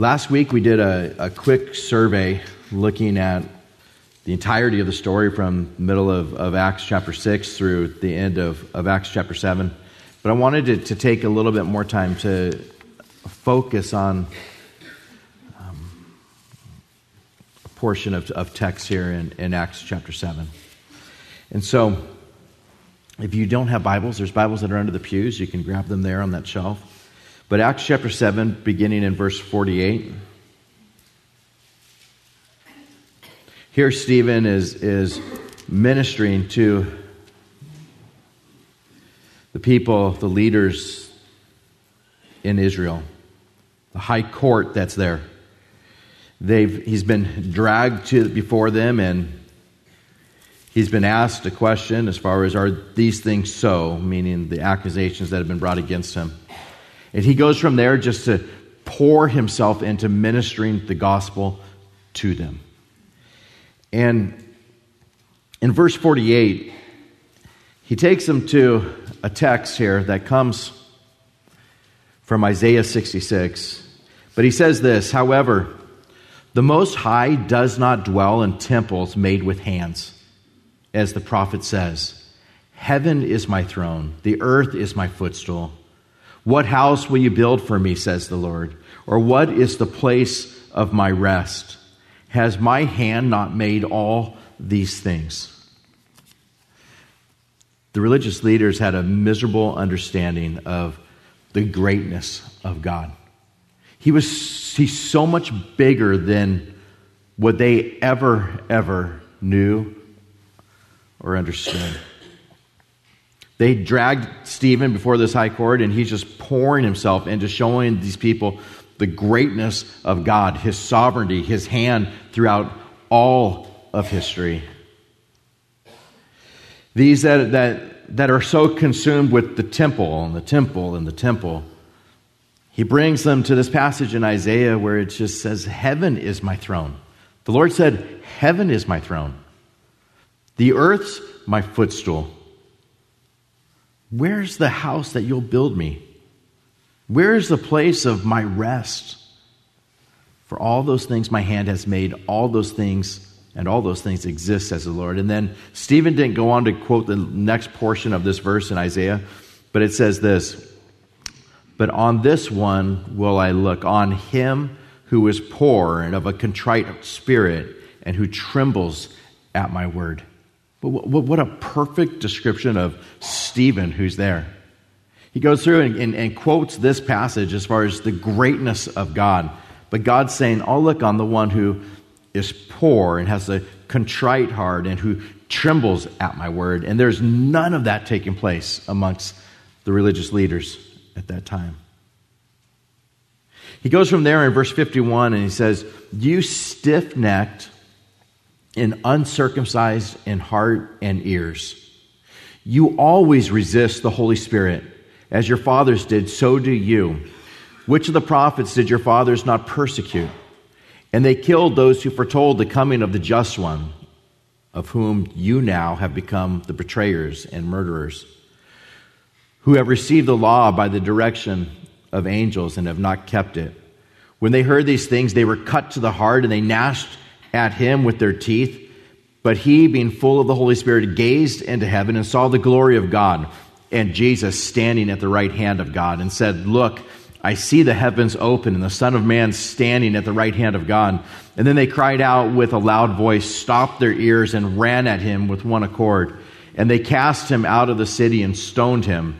Last week we did a, a quick survey looking at the entirety of the story from the middle of, of Acts chapter 6 through the end of, of Acts chapter 7. But I wanted to, to take a little bit more time to focus on um, a portion of, of text here in, in Acts chapter 7. And so, if you don't have Bibles, there's Bibles that are under the pews. You can grab them there on that shelf. But Acts chapter 7, beginning in verse 48. Here, Stephen is, is ministering to the people, the leaders in Israel, the high court that's there. They've, he's been dragged to, before them and he's been asked a question as far as are these things so, meaning the accusations that have been brought against him. And he goes from there just to pour himself into ministering the gospel to them. And in verse 48, he takes them to a text here that comes from Isaiah 66. But he says this However, the Most High does not dwell in temples made with hands, as the prophet says. Heaven is my throne, the earth is my footstool. What house will you build for me, says the Lord? Or what is the place of my rest? Has my hand not made all these things? The religious leaders had a miserable understanding of the greatness of God. He was he's so much bigger than what they ever, ever knew or understood. They dragged Stephen before this high court, and he's just pouring himself into showing these people the greatness of God, his sovereignty, his hand throughout all of history. These that, that, that are so consumed with the temple and the temple and the temple, he brings them to this passage in Isaiah where it just says, Heaven is my throne. The Lord said, Heaven is my throne, the earth's my footstool. Where's the house that you'll build me? Where is the place of my rest? For all those things my hand has made, all those things and all those things exist as the Lord. And then Stephen didn't go on to quote the next portion of this verse in Isaiah, but it says this But on this one will I look, on him who is poor and of a contrite spirit and who trembles at my word. But what a perfect description of Stephen who's there. He goes through and, and, and, quotes this passage as far as the greatness of God. But God's saying, Oh, look on the one who is poor and has a contrite heart and who trembles at my word. And there's none of that taking place amongst the religious leaders at that time. He goes from there in verse 51 and he says, You stiff necked and uncircumcised in heart and ears. You always resist the Holy Spirit. As your fathers did, so do you. Which of the prophets did your fathers not persecute? And they killed those who foretold the coming of the just one, of whom you now have become the betrayers and murderers, who have received the law by the direction of angels and have not kept it. When they heard these things, they were cut to the heart and they gnashed at him with their teeth. But he, being full of the Holy Spirit, gazed into heaven and saw the glory of God and Jesus standing at the right hand of God and said, Look, I see the heavens open and the Son of Man standing at the right hand of God. And then they cried out with a loud voice, stopped their ears, and ran at him with one accord. And they cast him out of the city and stoned him.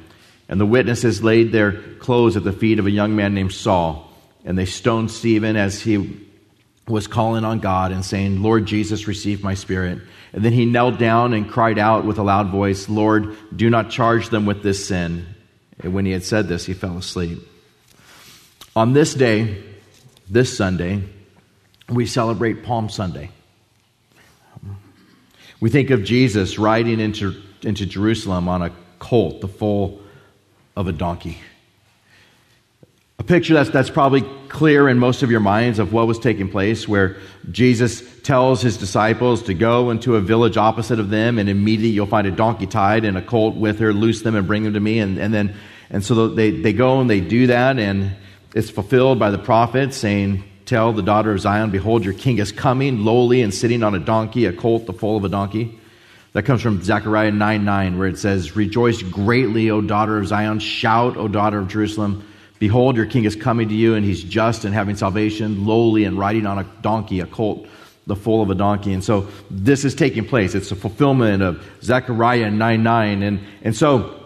And the witnesses laid their clothes at the feet of a young man named Saul. And they stoned Stephen as he was calling on God and saying, Lord Jesus, receive my spirit. And then he knelt down and cried out with a loud voice, Lord, do not charge them with this sin. And when he had said this, he fell asleep. On this day, this Sunday, we celebrate Palm Sunday. We think of Jesus riding into, into Jerusalem on a colt, the foal of a donkey a picture that's, that's probably clear in most of your minds of what was taking place, where Jesus tells his disciples to go into a village opposite of them, and immediately you'll find a donkey tied and a colt with her, loose them and bring them to me. And, and then, and so they, they go and they do that, and it's fulfilled by the prophet saying, tell the daughter of Zion, Behold, your king is coming, lowly and sitting on a donkey, a colt, the foal of a donkey. That comes from Zechariah 9 9, where it says, Rejoice greatly, O daughter of Zion. Shout, O daughter of Jerusalem. Behold, your king is coming to you, and he's just and having salvation, lowly and riding on a donkey, a colt, the foal of a donkey. And so this is taking place. It's a fulfillment of Zechariah 9 9. And, and so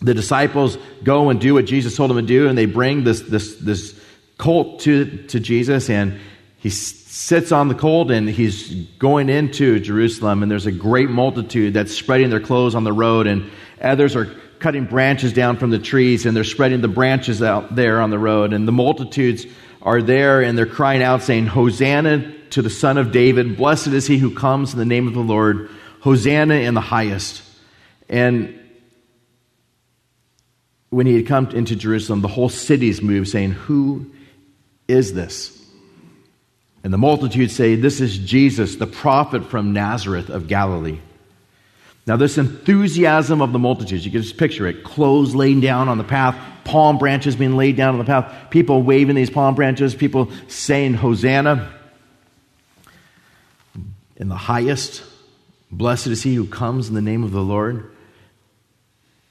the disciples go and do what Jesus told them to do, and they bring this, this, this colt to, to Jesus, and he sits on the colt and he's going into Jerusalem, and there's a great multitude that's spreading their clothes on the road, and others are cutting branches down from the trees, and they're spreading the branches out there on the road, and the multitudes are there, and they're crying out, saying, Hosanna to the Son of David, blessed is he who comes in the name of the Lord, Hosanna in the highest. And when he had come into Jerusalem, the whole city's moved, saying, Who is this? And the multitude say, This is Jesus, the prophet from Nazareth of Galilee. Now, this enthusiasm of the multitudes, you can just picture it clothes laid down on the path, palm branches being laid down on the path, people waving these palm branches, people saying, Hosanna. In the highest, blessed is he who comes in the name of the Lord.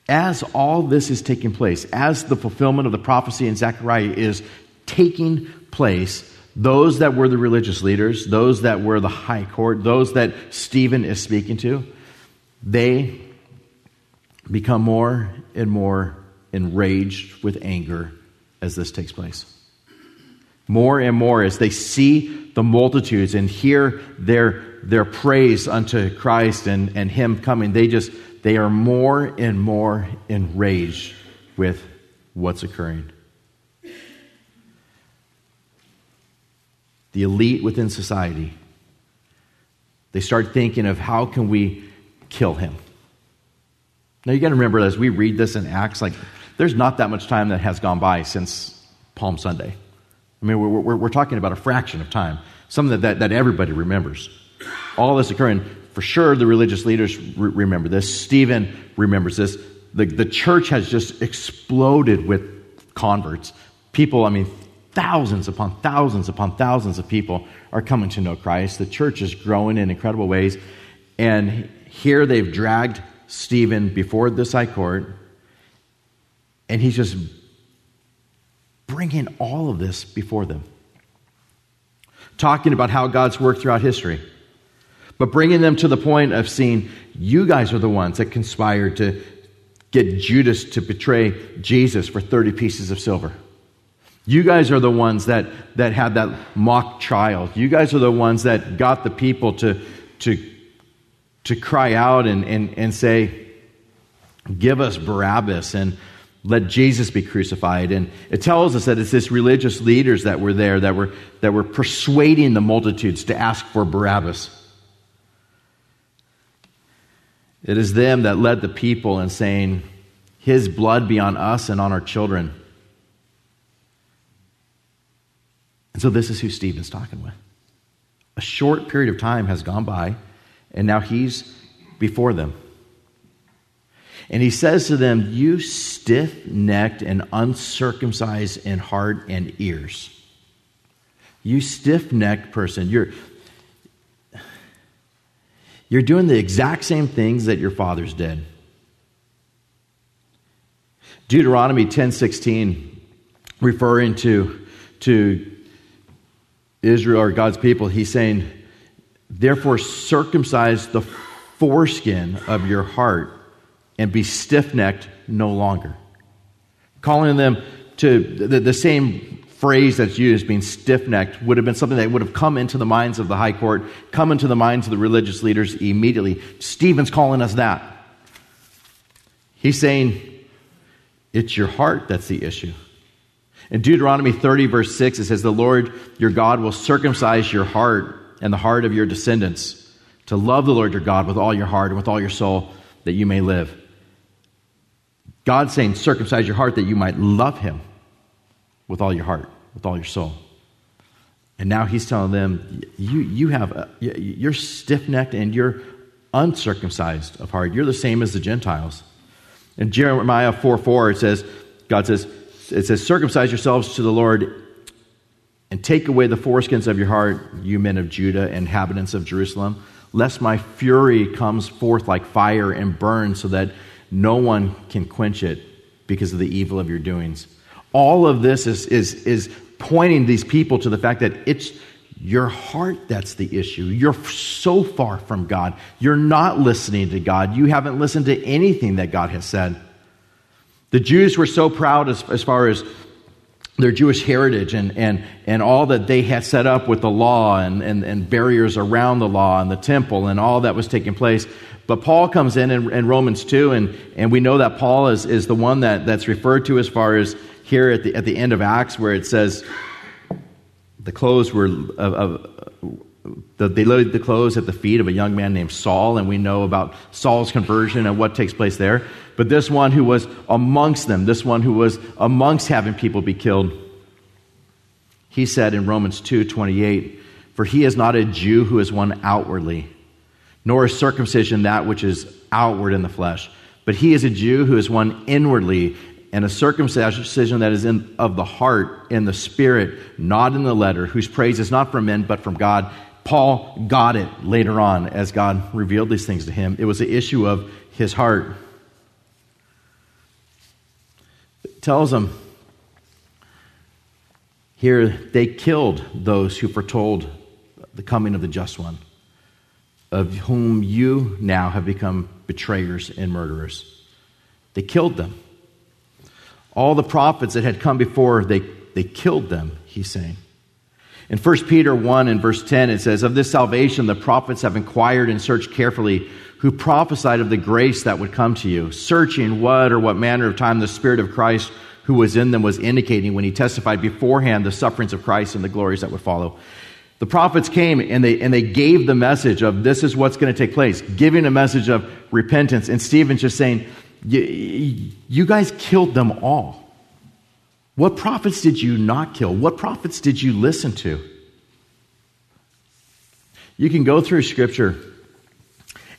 As all this is taking place, as the fulfillment of the prophecy in Zechariah is taking place, those that were the religious leaders, those that were the high court, those that Stephen is speaking to, they become more and more enraged with anger as this takes place. More and more as they see the multitudes and hear their, their praise unto Christ and, and Him coming, they just, they are more and more enraged with what's occurring. the elite within society, they start thinking of how can we kill him. Now you got to remember as we read this in Acts, like there's not that much time that has gone by since Palm Sunday. I mean, we're, we're, we're talking about a fraction of time, something that, that, that everybody remembers. All this occurring, for sure, the religious leaders re- remember this. Stephen remembers this. The, the church has just exploded with converts. People, I mean, thousands upon thousands upon thousands of people are coming to know Christ. The church is growing in incredible ways. And here they've dragged Stephen before this high court, and he's just bringing all of this before them. Talking about how God's worked throughout history, but bringing them to the point of seeing you guys are the ones that conspired to get Judas to betray Jesus for 30 pieces of silver. You guys are the ones that, that had that mock trial. You guys are the ones that got the people to, to, to cry out and, and, and say, Give us Barabbas and let Jesus be crucified. And it tells us that it's this religious leaders that were there that were, that were persuading the multitudes to ask for Barabbas. It is them that led the people in saying, His blood be on us and on our children. And so this is who Stephen's talking with. A short period of time has gone by, and now he's before them. And he says to them, You stiff necked and uncircumcised in heart and ears. You stiff necked person, you're, you're doing the exact same things that your fathers did. Deuteronomy 10:16 referring to to Israel or God's people, he's saying, Therefore, circumcise the foreskin of your heart and be stiff necked no longer. Calling them to the, the same phrase that's used, being stiff necked, would have been something that would have come into the minds of the high court, come into the minds of the religious leaders immediately. Stephen's calling us that. He's saying, It's your heart that's the issue. In Deuteronomy 30, verse 6, it says, The Lord your God will circumcise your heart and the heart of your descendants to love the Lord your God with all your heart and with all your soul that you may live. God's saying, circumcise your heart that you might love him with all your heart, with all your soul. And now he's telling them, you, you have, a, you're stiff necked and you're uncircumcised of heart. You're the same as the Gentiles. In Jeremiah 4 4, it says, God says, it says, circumcise yourselves to the Lord and take away the foreskins of your heart, you men of Judah, inhabitants of Jerusalem, lest my fury comes forth like fire and burns so that no one can quench it because of the evil of your doings. All of this is, is, is pointing these people to the fact that it's your heart that's the issue. You're so far from God. You're not listening to God. You haven't listened to anything that God has said. The Jews were so proud as, as far as their Jewish heritage and, and, and all that they had set up with the law and, and, and barriers around the law and the temple and all that was taking place. But Paul comes in in, in Romans 2, and, and we know that Paul is, is the one that, that's referred to as far as here at the, at the end of Acts, where it says the clothes were of, of they laid the clothes at the feet of a young man named Saul, and we know about Saul's conversion and what takes place there. But this one who was amongst them, this one who was amongst having people be killed, he said in Romans 2 28, For he is not a Jew who is one outwardly, nor is circumcision that which is outward in the flesh, but he is a Jew who is one inwardly, and a circumcision that is in, of the heart, in the spirit, not in the letter, whose praise is not from men, but from God. Paul got it later on as God revealed these things to him. It was an issue of his heart. It tells him here they killed those who foretold the coming of the just one, of whom you now have become betrayers and murderers. They killed them. All the prophets that had come before, they, they killed them, he's saying. In 1 Peter 1 and verse 10, it says, Of this salvation the prophets have inquired and searched carefully, who prophesied of the grace that would come to you, searching what or what manner of time the Spirit of Christ who was in them was indicating when he testified beforehand the sufferings of Christ and the glories that would follow. The prophets came and they, and they gave the message of this is what's going to take place, giving a message of repentance. And Stephen's just saying, you guys killed them all. What prophets did you not kill? What prophets did you listen to? You can go through Scripture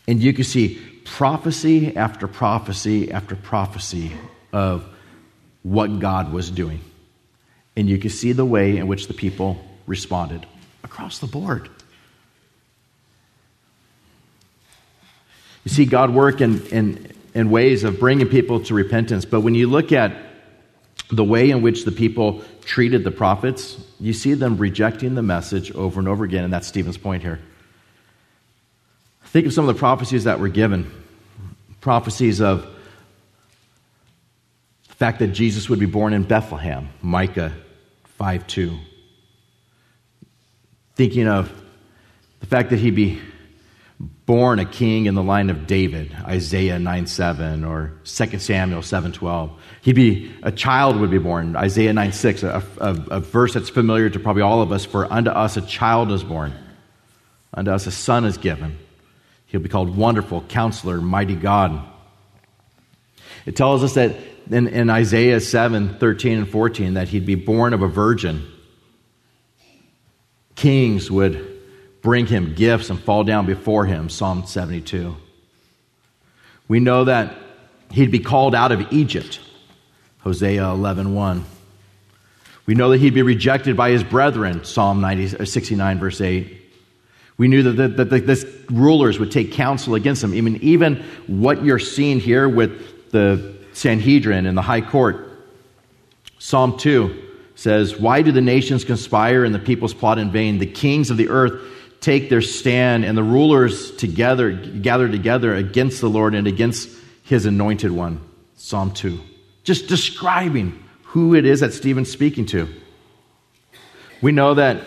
and you can see prophecy after prophecy after prophecy of what God was doing. And you can see the way in which the people responded across the board. You see God work in, in, and ways of bringing people to repentance. But when you look at the way in which the people treated the prophets, you see them rejecting the message over and over again, and that's Stephen's point here. Think of some of the prophecies that were given prophecies of the fact that Jesus would be born in Bethlehem, Micah 5 2. Thinking of the fact that he'd be born a king in the line of David, Isaiah 9 7 or 2 Samuel 7 12. He'd be, a child would be born, Isaiah 9 6, a, a, a, verse that's familiar to probably all of us. For unto us a child is born, unto us a son is given. He'll be called Wonderful, Counselor, Mighty God. It tells us that in, in Isaiah 7 13 and 14 that he'd be born of a virgin. Kings would bring him gifts and fall down before him, Psalm 72. We know that he'd be called out of Egypt, Hosea 11.1. We know that he'd be rejected by his brethren, Psalm 90, uh, 69, verse 8. We knew that, the, that the, rulers would take counsel against him. Even, even what you're seeing here with the Sanhedrin and the high court. Psalm 2 says, Why do the nations conspire and the peoples plot in vain? The kings of the earth take their stand and the rulers together gather together against the Lord and against his anointed one. Psalm 2. Just describing who it is that Stephen's speaking to. We know that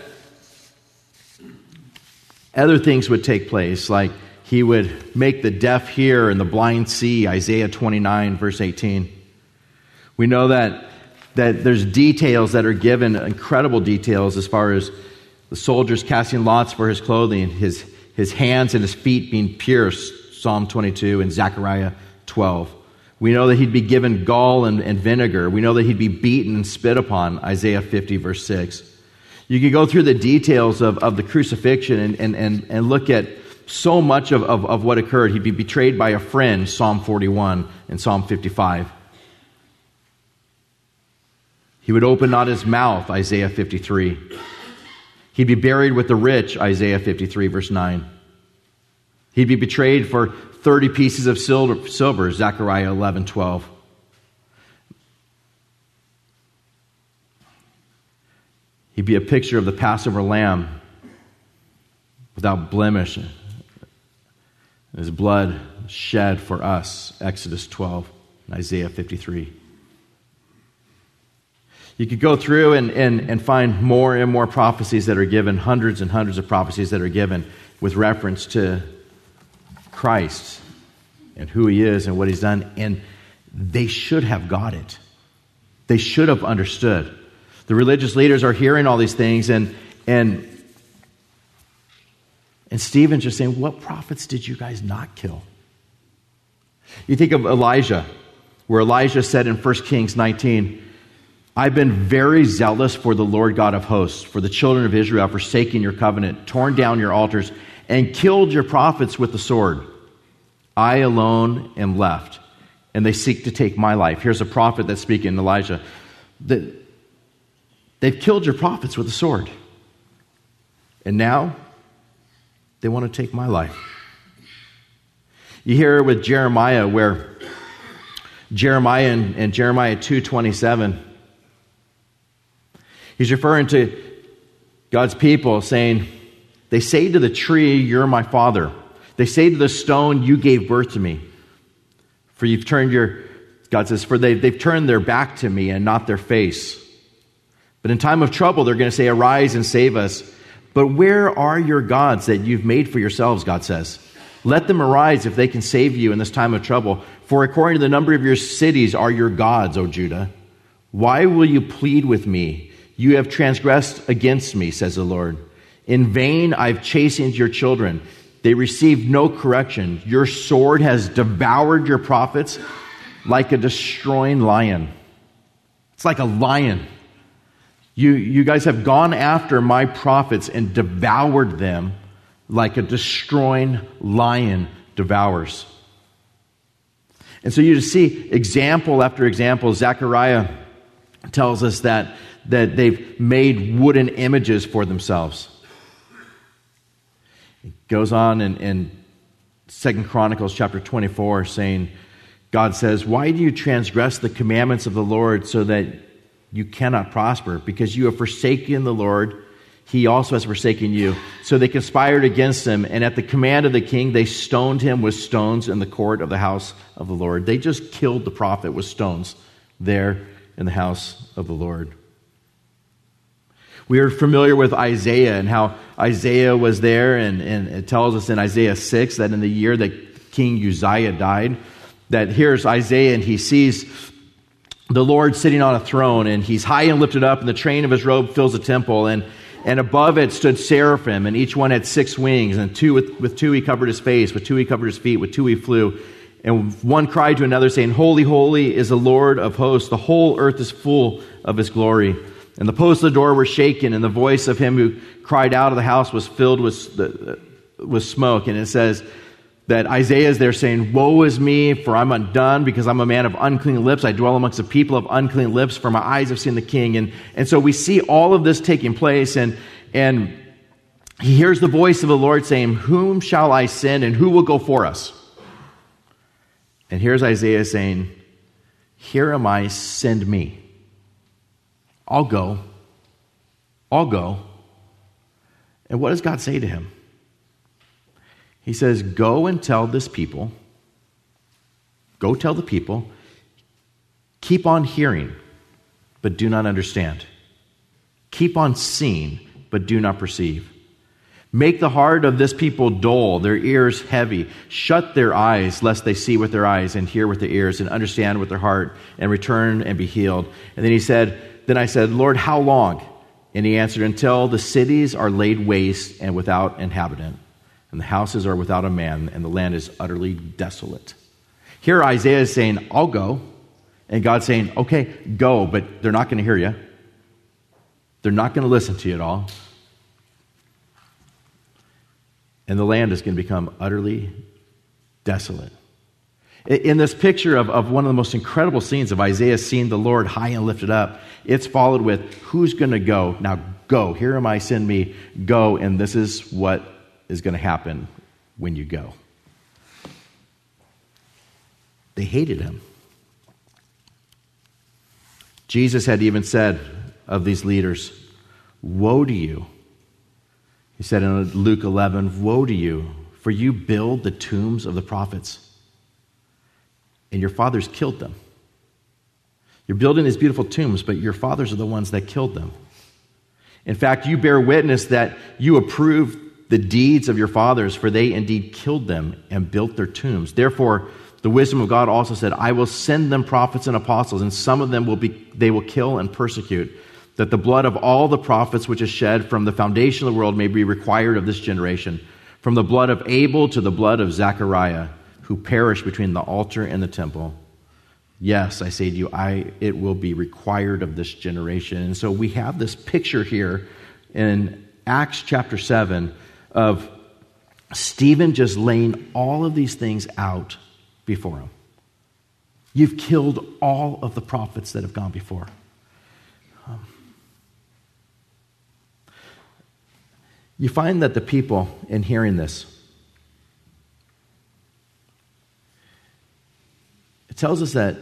other things would take place, like he would make the deaf hear and the blind see, Isaiah 29, verse 18. We know that, that there's details that are given, incredible details as far as the soldiers casting lots for his clothing, his, his hands and his feet being pierced, Psalm 22 and Zechariah 12. We know that he'd be given gall and, and vinegar. We know that he'd be beaten and spit upon, Isaiah 50, verse 6. You could go through the details of, of the crucifixion and, and, and, and look at so much of, of, of what occurred. He'd be betrayed by a friend, Psalm 41 and Psalm 55. He would open not his mouth, Isaiah 53. He'd be buried with the rich, Isaiah 53, verse 9. He'd be betrayed for 30 pieces of silver, Zechariah 11, 12. He'd be a picture of the Passover lamb without blemish. His blood shed for us, Exodus 12 and Isaiah 53. You could go through and, and, and find more and more prophecies that are given, hundreds and hundreds of prophecies that are given with reference to Christ and who he is and what he's done. And they should have got it. They should have understood. The religious leaders are hearing all these things, and, and, and Stephen's just saying, What prophets did you guys not kill? You think of Elijah, where Elijah said in 1 Kings 19, I've been very zealous for the Lord God of hosts, for the children of Israel, forsaking your covenant, torn down your altars, and killed your prophets with the sword. I alone am left, and they seek to take my life. Here's a prophet that's speaking, Elijah. They've killed your prophets with the sword. And now they want to take my life. You hear with Jeremiah where Jeremiah and, and Jeremiah 227 He's referring to God's people saying, They say to the tree, You're my father. They say to the stone, You gave birth to me. For you've turned your, God says, For they, they've turned their back to me and not their face. But in time of trouble, they're going to say, Arise and save us. But where are your gods that you've made for yourselves, God says? Let them arise if they can save you in this time of trouble. For according to the number of your cities are your gods, O Judah. Why will you plead with me? You have transgressed against me, says the Lord. In vain I've chastened your children. They received no correction. Your sword has devoured your prophets like a destroying lion. It's like a lion. You, you guys have gone after my prophets and devoured them like a destroying lion devours. And so you just see example after example. Zechariah tells us that that they've made wooden images for themselves. It goes on in, in 2 Chronicles chapter 24 saying, God says, Why do you transgress the commandments of the Lord so that you cannot prosper? Because you have forsaken the Lord, he also has forsaken you. So they conspired against him, and at the command of the king, they stoned him with stones in the court of the house of the Lord. They just killed the prophet with stones there in the house of the Lord. We are familiar with Isaiah and how Isaiah was there, and, and it tells us in Isaiah 6 that in the year that King Uzziah died, that here's Isaiah and he sees the Lord sitting on a throne, and he's high and lifted up, and the train of his robe fills the temple, and and above it stood seraphim, and each one had six wings, and two with, with two he covered his face, with two he covered his feet, with two he flew. And one cried to another, saying, Holy, holy is the Lord of hosts. The whole earth is full of his glory. And the posts of the door were shaken, and the voice of him who cried out of the house was filled with, with smoke. And it says that Isaiah is there saying, Woe is me, for I'm undone, because I'm a man of unclean lips. I dwell amongst a people of unclean lips, for my eyes have seen the king. And, and so we see all of this taking place, and, and he hears the voice of the Lord saying, Whom shall I send, and who will go for us? And here's Isaiah saying, Here am I, send me. I'll go. I'll go. And what does God say to him? He says, Go and tell this people, go tell the people, keep on hearing, but do not understand. Keep on seeing, but do not perceive. Make the heart of this people dull, their ears heavy. Shut their eyes, lest they see with their eyes and hear with their ears and understand with their heart and return and be healed. And then he said, then I said, Lord, how long? And he answered, Until the cities are laid waste and without inhabitant, and the houses are without a man, and the land is utterly desolate. Here Isaiah is saying, I'll go. And God's saying, Okay, go, but they're not going to hear you. They're not going to listen to you at all. And the land is going to become utterly desolate. In this picture of, of one of the most incredible scenes of Isaiah seeing the Lord high and lifted up, it's followed with who's going to go? Now Go. Here am I, send me. Go. And this is what is going to happen when you go. They hated him. Jesus had even said of these leaders, Woe to you. He said in Luke 11, Woe to you, for you build the tombs of the prophets, and your fathers killed them. You're building these beautiful tombs, but your fathers are the ones that killed them. In fact, you bear witness that you approve the deeds of your fathers, for they indeed killed them and built their tombs. Therefore, the wisdom of God also said, I will send them prophets and apostles, and some of them will be, they will kill and persecute, that the blood of all the prophets which is shed from the foundation of the world may be required of this generation, from the blood of Abel to the blood of Zechariah, who perished between the altar and the temple. Yes, I say to you, I, it will be required of this generation. And so we have this picture here in Acts chapter 7 of Stephen just laying all of these things out before him. You've killed all of the prophets that have gone before. You find that the people, in hearing this, it tells us that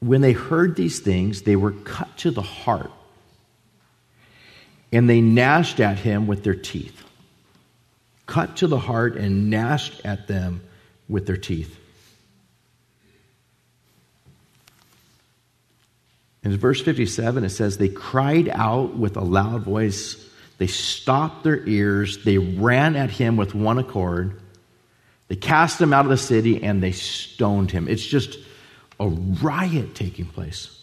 when they heard these things, they were cut to the heart and they gnashed at him with their teeth. Cut to the heart and gnashed at them with their teeth. In verse 57, it says, They cried out with a loud voice. They stopped their ears. They ran at him with one accord. They cast him out of the city and they stoned him. It's just a riot taking place.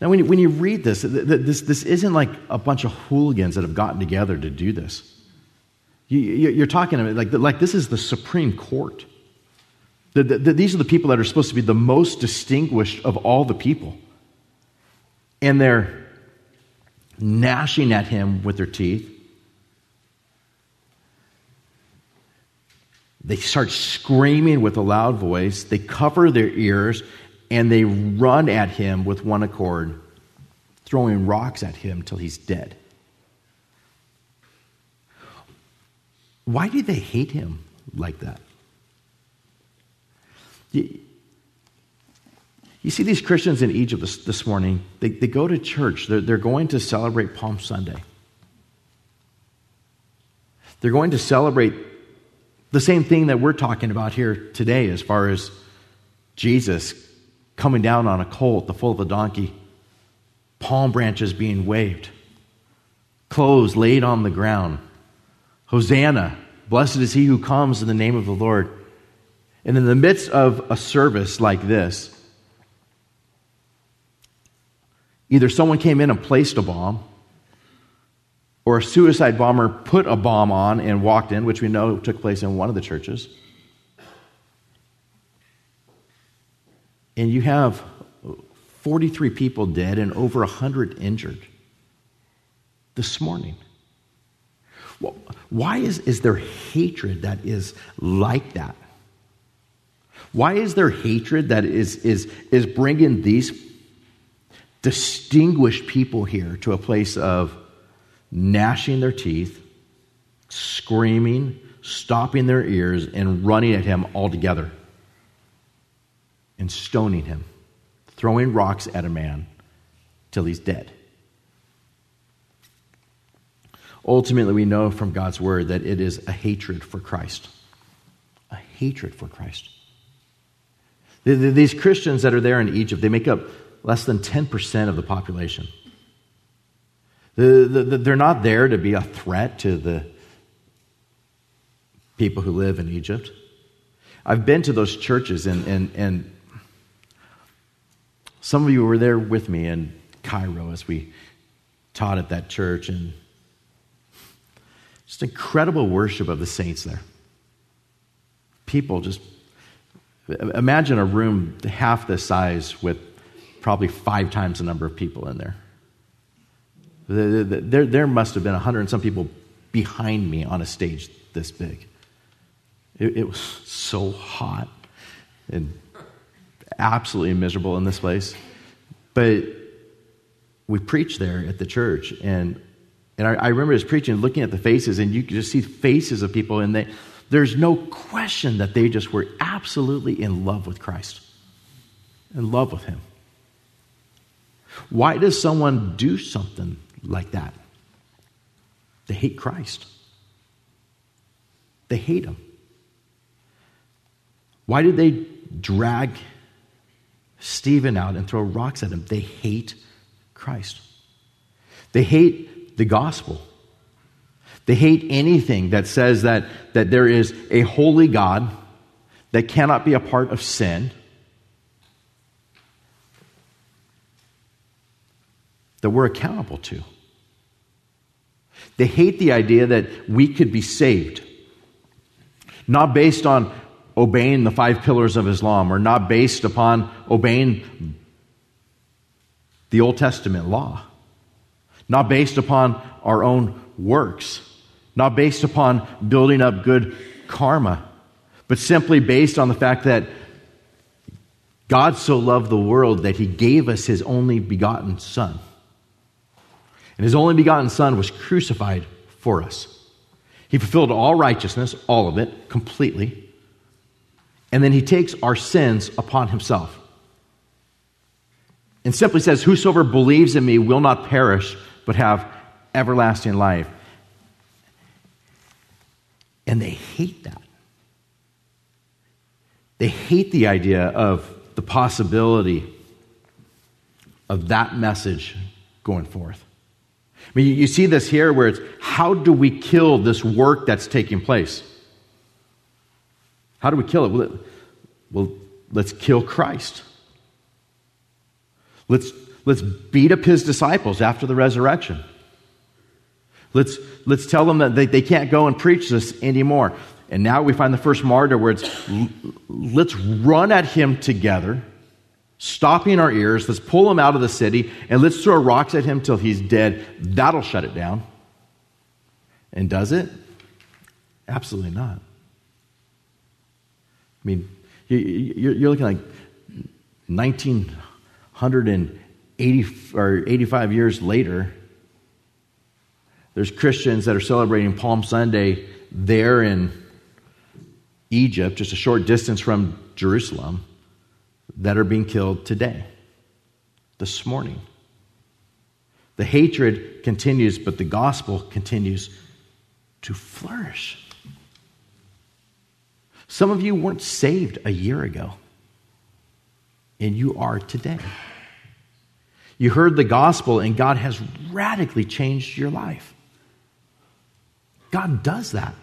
Now, when you, when you read this, this, this isn't like a bunch of hooligans that have gotten together to do this. You, are talking about like, like this is the Supreme Court. The, the, these are the people that are supposed to be the most distinguished of all the people and they're gnashing at him with their teeth. They start screaming with a loud voice. They cover their ears and they run at him with one accord, throwing rocks at him till he's dead. Why do they hate him like that? You see these Christians in Egypt this, this morning, they, they go to church, they're, they're going to celebrate Palm Sunday. They're going to celebrate the same thing that we're talking about here today as far as Jesus coming down on a colt, the foal of a donkey, palm branches being waved, clothes laid on the ground. Hosanna, blessed is he who comes in the name of the Lord. And in the midst of a service like this, Either someone came in and placed a bomb, or a suicide bomber put a bomb on and walked in, which we know took place in one of the churches. And you have 43 people dead and over 100 injured this morning. Why is, is there hatred that is like that? Why is there hatred that is, is, is bringing these distinguished people here to a place of gnashing their teeth, screaming, stopping their ears, and running at him altogether and stoning him, throwing rocks at a man till he's dead. Ultimately, we know from God's word that it is a hatred for Christ. A hatred for Christ. These Christians that are there in Egypt, they make up less than 10% of the population. They're not there to be a threat to the people who live in Egypt. I've been to those churches, and, and, and some of you were there with me in Cairo as we taught at that church, and just incredible worship of the saints there. People just imagine a room half the size with probably five times the number of people in there. There, there must have been a hundred and some people behind me on a stage this big. It, it was so hot and absolutely miserable in this place. But we preached there at the church, and and I, I remember just preaching, looking at the faces, and you could just see faces of people, and they, there's no question that they just were absolutely in love with Christ, in love with Him. Why does someone do something like that? They hate Christ. They hate Him. Why did they drag Stephen out and throw rocks at him? They hate Christ. They hate the gospel. They hate anything that says that, that there is a holy God that cannot be a part of sin, that we're accountable to. They hate the idea that we could be saved, not based on obeying the five pillars of Islam or not based upon obeying the Old Testament law, not based upon our own works, not based upon building up good karma, but simply based on the fact that God so loved the world that he gave us his only begotten Son. And his only begotten Son was crucified for us. He fulfilled all righteousness, all of it, completely. And then he takes our sins upon himself. And simply says, Whosoever believes in me will not perish, but have everlasting life. And they hate that. They hate the idea of the possibility of that message going forth. I mean, you see this here where it's how do we kill this work that's taking place? How do we kill it? Well, let's kill Christ. Let's, let's beat up his disciples after the resurrection. Let's, let's tell them that they, they can't go and preach this anymore. And now we find the first martyr where it's let's run at him together, stopping our ears. Let's pull him out of the city and let's throw rocks at him till he's dead. That'll shut it down. And does it? Absolutely not. I mean, you're looking like 1980 or 85 years later. There's Christians that are celebrating Palm Sunday there in Egypt, just a short distance from Jerusalem, that are being killed today, this morning. The hatred continues, but the gospel continues to flourish. Some of you weren't saved a year ago, and you are today. You heard the gospel, and God has radically changed your life. God does that.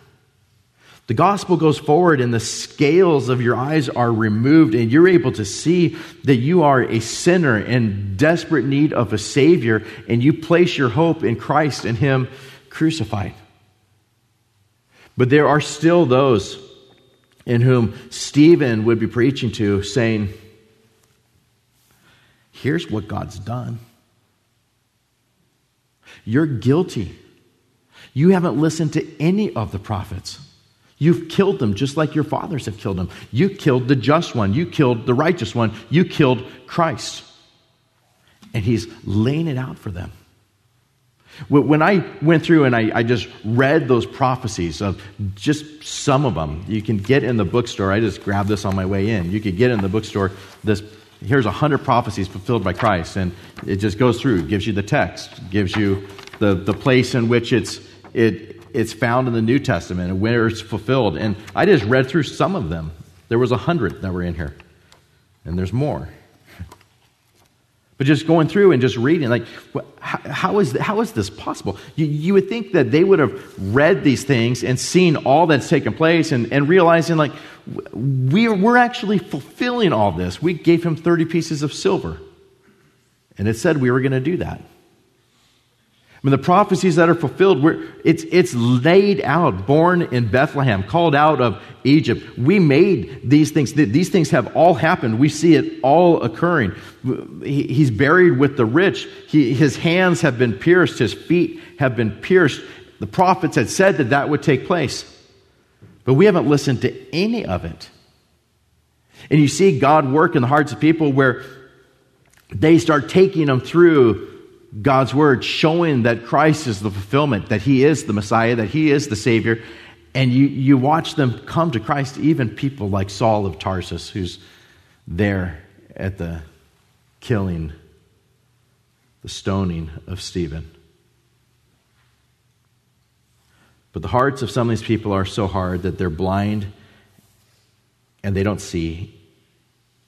The gospel goes forward, and the scales of your eyes are removed, and you're able to see that you are a sinner in desperate need of a Savior, and you place your hope in Christ and Him crucified. But there are still those in whom Stephen would be preaching to, saying, Here's what God's done. You're guilty. You haven't listened to any of the prophets. You've killed them just like your fathers have killed them. You killed the just one. You killed the righteous one. You killed Christ. And he's laying it out for them. When I went through and I, I, just read those prophecies of just some of them, you can get in the bookstore. I just grabbed this on my way in. You could get in the bookstore this. Here's a hundred prophecies fulfilled by Christ, and it just goes through, gives you the text, gives you the, the place in which it's it it's found in the New Testament and where it's fulfilled. And I just read through some of them. There was a hundred that were in here, and there's more. But just going through and just reading, like, how is, how is this possible? You, you would think that they would have read these things and seen all that's taken place and, and realizing, like, we're, we're actually fulfilling all this. We gave him 30 pieces of silver. And it said we were going to do that. I mean, the prophecies that are fulfilled, it's, it's laid out, born in Bethlehem, called out of Egypt. We made these things. These things have all happened. We see it all occurring. He's buried with the rich. He, his hands have been pierced. His feet have been pierced. The prophets had said that that would take place. But we haven't listened to any of it. And you see God work in the hearts of people where they start taking them through God's word, showing that Christ is the fulfillment, that he is the Messiah, that he is the Savior. And you, you watch them come to Christ, even people like Saul of Tarsus, who's there at the killing, the stoning of Stephen. But the hearts of some of these people are so hard that they're blind and they don't see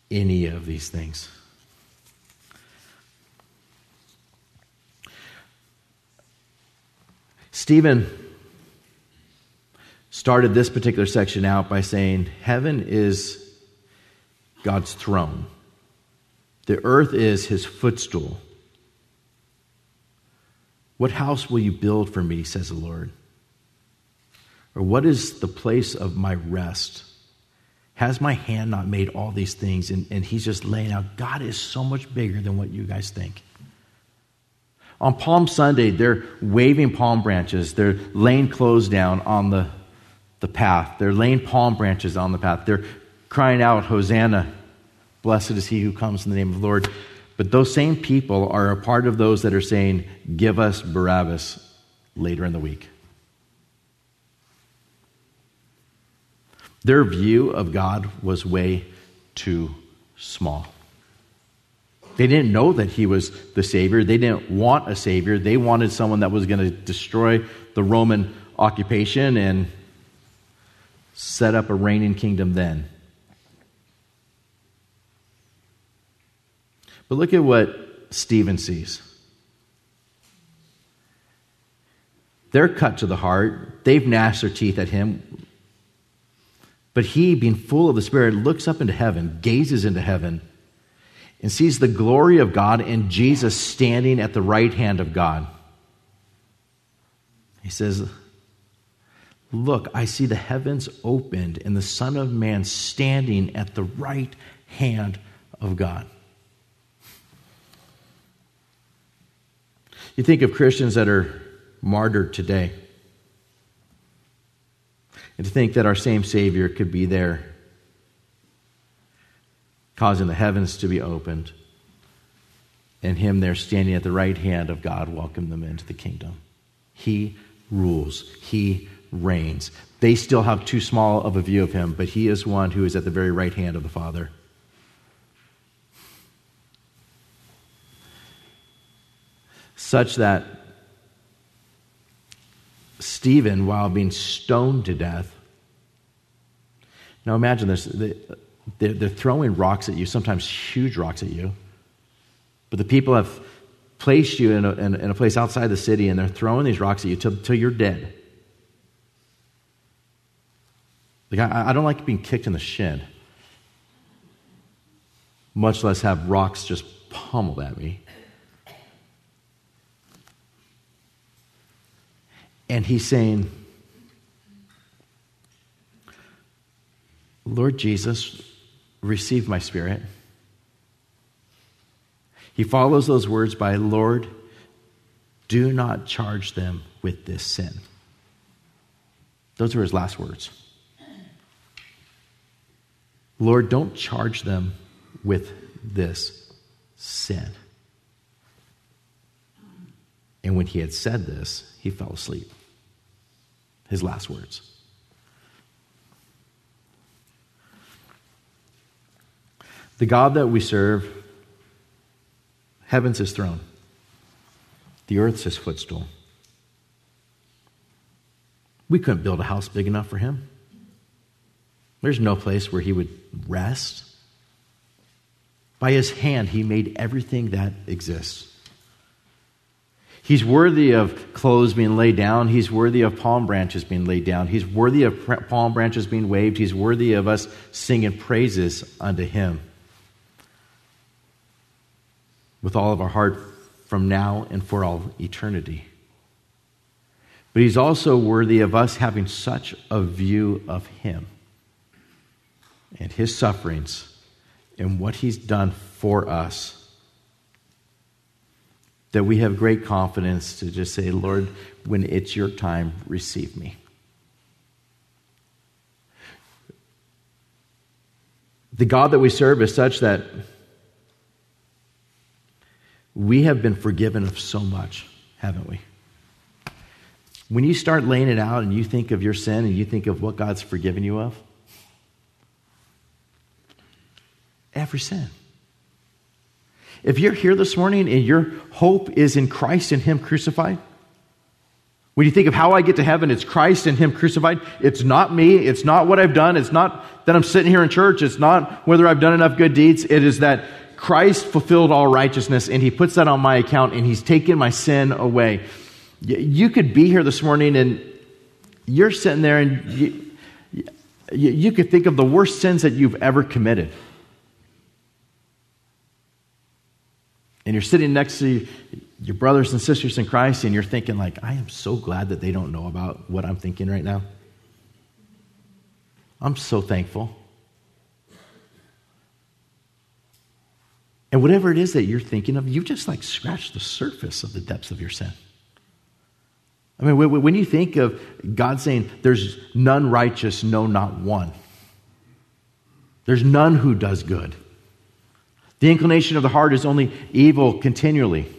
any of these things. Stephen started this particular section out by saying, Heaven is God's throne, the earth is his footstool. What house will you build for me, says the Lord? Or what is the place of my rest? Has my hand not made all these things? And, and he's just laying out God is so much bigger than what you guys think. On Palm Sunday, they're waving palm branches. They're laying clothes down on the, the path. They're laying palm branches on the path. They're crying out, Hosanna, blessed is he who comes in the name of the Lord. But those same people are a part of those that are saying, Give us Barabbas later in the week. Their view of God was way too small. They didn't know that he was the Savior. They didn't want a Savior. They wanted someone that was going to destroy the Roman occupation and set up a reigning kingdom then. But look at what Stephen sees. They're cut to the heart. They've gnashed their teeth at him. But he, being full of the Spirit, looks up into heaven, gazes into heaven, and sees the glory of God and Jesus standing at the right hand of God. He says, Look, I see the heavens opened and the Son of Man standing at the right hand of God. You think of Christians that are martyred today. And to think that our same Savior could be there, causing the heavens to be opened, and Him there standing at the right hand of God, welcome them into the kingdom. He rules, He reigns. They still have too small of a view of Him, but He is one who is at the very right hand of the Father. Such that Stephen while being stoned to death. Now imagine this they're throwing rocks at you, sometimes huge rocks at you. But the people have placed you in a, in a place outside the city and they're throwing these rocks at you till, till you're dead. Like, I, I don't like being kicked in the shin, much less have rocks just pummeled at me. And he's saying, Lord Jesus, receive my spirit. He follows those words by, Lord, do not charge them with this sin. Those are his last words. Lord, don't charge them with this sin. And when he had said this, he fell asleep. His last words. The God that we serve, heaven's his throne, the earth's his footstool. We couldn't build a house big enough for him. There's no place where he would rest. By his hand, he made everything that exists. He's worthy of clothes being laid down. He's worthy of palm branches being laid down. He's worthy of palm branches being waved. He's worthy of us singing praises unto him with all of our heart from now and for all eternity. But he's also worthy of us having such a view of him and his sufferings and what he's done for us that we have great confidence to just say, Lord, when it's your time, receive me. The God that we serve is such that we have been forgiven of so much, haven't we? When you start laying it out and you think of your sin and you think of what God's forgiven you of, every sin. If you're here this morning and your hope is in Christ and Him crucified, when you think of how I get to heaven, it's Christ and Him crucified. It's not me. It's not what I've done. It's not that I'm sitting here in church. It's not whether I've done enough good deeds. It is that Christ fulfilled all righteousness and He puts that on my account and He's taken my sin away. You could be here this morning and you're sitting there and you, you could think of the worst sins that you've ever committed. And you're sitting next to your brothers and sisters in Christ and you're thinking like, I am so glad that they don't know about what I'm thinking right now. I'm so thankful. And whatever it is that you're thinking of, you just like scratched the surface of the depths of your sin. I mean, when you think of God saying, There's none righteous, no, not one, there's none who does good. The inclination of the heart is only evil continually.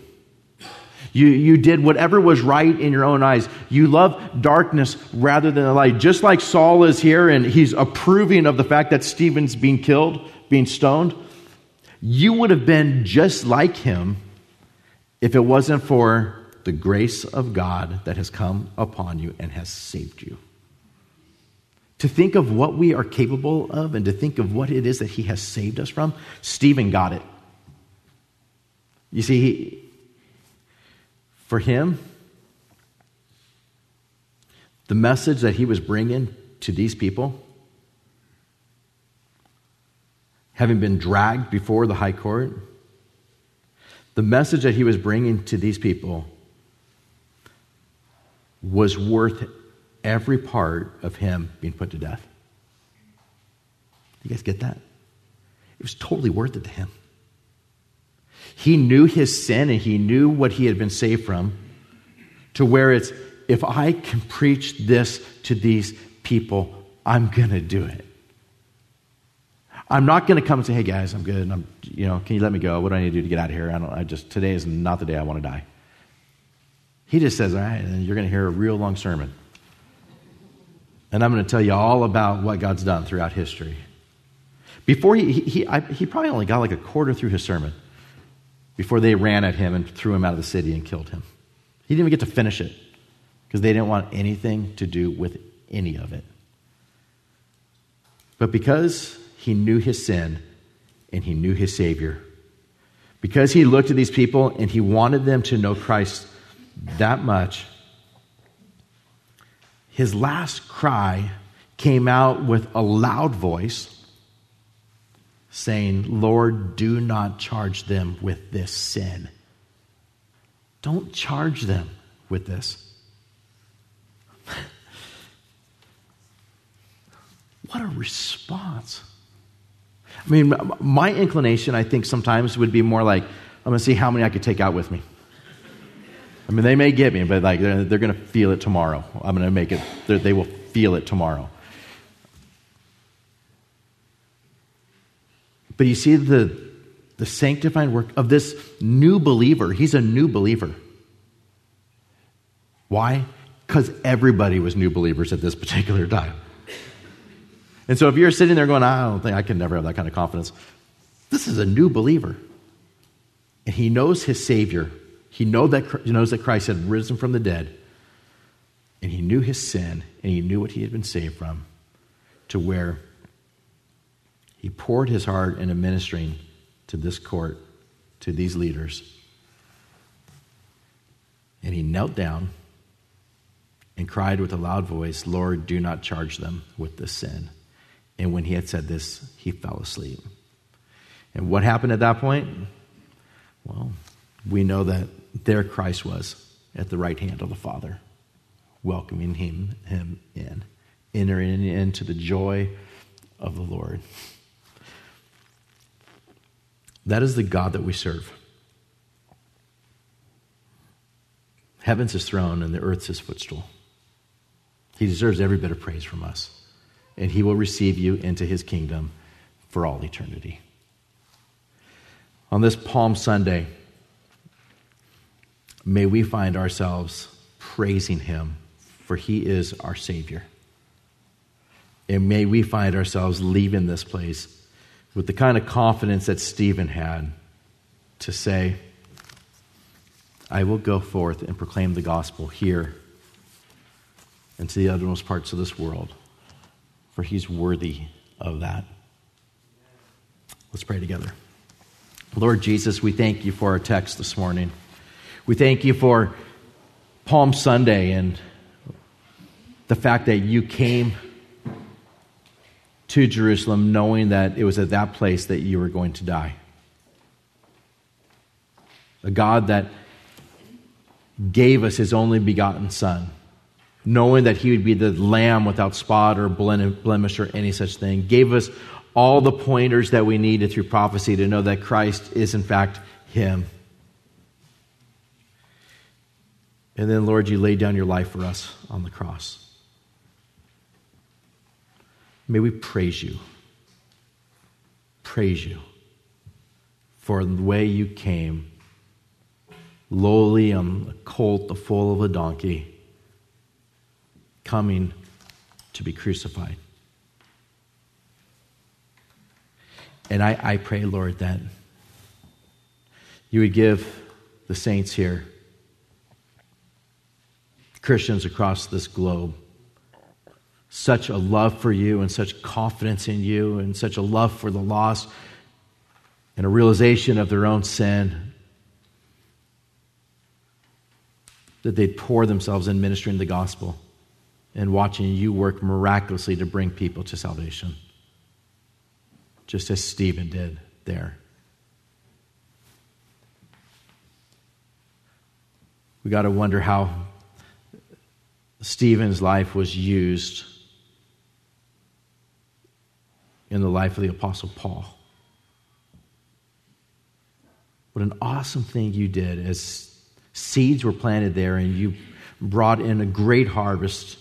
You, you did whatever was right in your own eyes. You love darkness rather than the light. Just like Saul is here and he's approving of the fact that Stephen's being killed, being stoned, you would have been just like him if it wasn't for the grace of God that has come upon you and has saved you. To think of what we are capable of and to think of what it is that he has saved us from, Stephen got it. You see, he, for him, the message that he was bringing to these people, having been dragged before the high court, the message that he was bringing to these people was worth every part of him being put to death. You guys get that? It was totally worth it to him. He knew his sin and he knew what he had been saved from, to where it's, if I can preach this to these people, I'm going to do it. I'm not going to come and say, hey guys, I'm good. I'm, you know, can you let me go? What do I need to do to get out of here? I don't, I just, today is not the day I want to die. He just says, all right, and you're going to hear a real long sermon. And I'm going to tell you all about what God's done throughout history. Before he, he, he, I, he probably only got like a quarter through his sermon before they ran at him and threw him out of the city and killed him. He didn't even get to finish it because they didn't want anything to do with any of it. But because he knew his sin and he knew his Savior, because he looked at these people and he wanted them to know Christ that much, his last cry came out with a loud voice saying, Lord, do not charge them with this sin. Don't charge them with this. what a response. I mean, my inclination, I think, sometimes would be more like, I'm going to see how many I could take out with me. I mean, they may get me, but like they're, they're going to feel it tomorrow. I'm going to make it, they will feel it tomorrow. But you see the, the sanctifying work of this new believer. He's a new believer. Why? Because everybody was new believers at this particular time. And so if you're sitting there going, I don't think I can never have that kind of confidence, this is a new believer. And he knows his Savior. He know that, he knows that Christ had risen from the dead. And he knew his sin and he knew what he had been saved from to where he poured his heart into ministering to this court, to these leaders. And he knelt down and cried with a loud voice, Lord, do not charge them with this sin. And when he had said this, he fell asleep. And what happened at that point? Well, we know that there Christ was at the right hand of the Father, welcoming him, him in, entering into the joy of the Lord. That is the God that we serve. Heaven's his throne and the earth's his footstool. He deserves every bit of praise from us. And he will receive you into his kingdom for all eternity. On this Palm Sunday, may we find ourselves praising him, for he is our Savior. And may we find ourselves leaving this place with the kind of confidence that Stephen had to say, I will go forth and proclaim the gospel here and to the uttermost parts of this world, for he's worthy of that. Let's pray together. Lord Jesus, we thank you for our text this morning. We thank you for Palm Sunday and the fact that you came to Jerusalem knowing that it was at that place that you were going to die. A God that gave us his only begotten Son, knowing that he would be the lamb without spot or blemish or any such thing, gave us all the pointers that we needed through prophecy to know that Christ is, in fact, him. And then, Lord, you laid down your life for us on the cross. May we praise you. Praise you for the way you came, lowly on a colt, the foal of a donkey, coming to be crucified. And I, I pray, Lord, that you would give the saints here, Christians across this globe, such a love for you and such confidence in you and such a love for the lost and a realization of their own sin that they'd pour themselves in ministering the gospel and watching you work miraculously to bring people to salvation, just as Stephen did there. We got to wonder how Stephen's life was used in the life of the Apostle Paul. What an awesome thing you did as seeds were planted there and you brought in a great harvest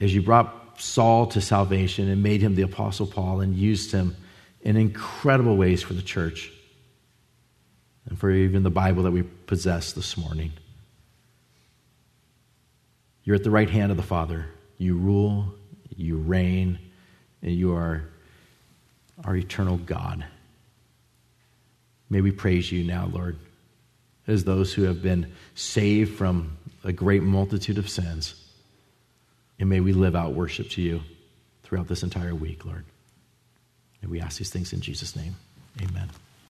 as you brought Saul to salvation and made him the Apostle Paul and used him in incredible ways for the church and for even the Bible that we possess this morning. You're at the right hand of the Father. You rule, you reign, and you are our eternal God. May we praise you now, Lord, as those who have been saved from a great multitude of sins. And may we live out worship to you throughout this entire week, Lord. And we ask these things in Jesus' name. Amen.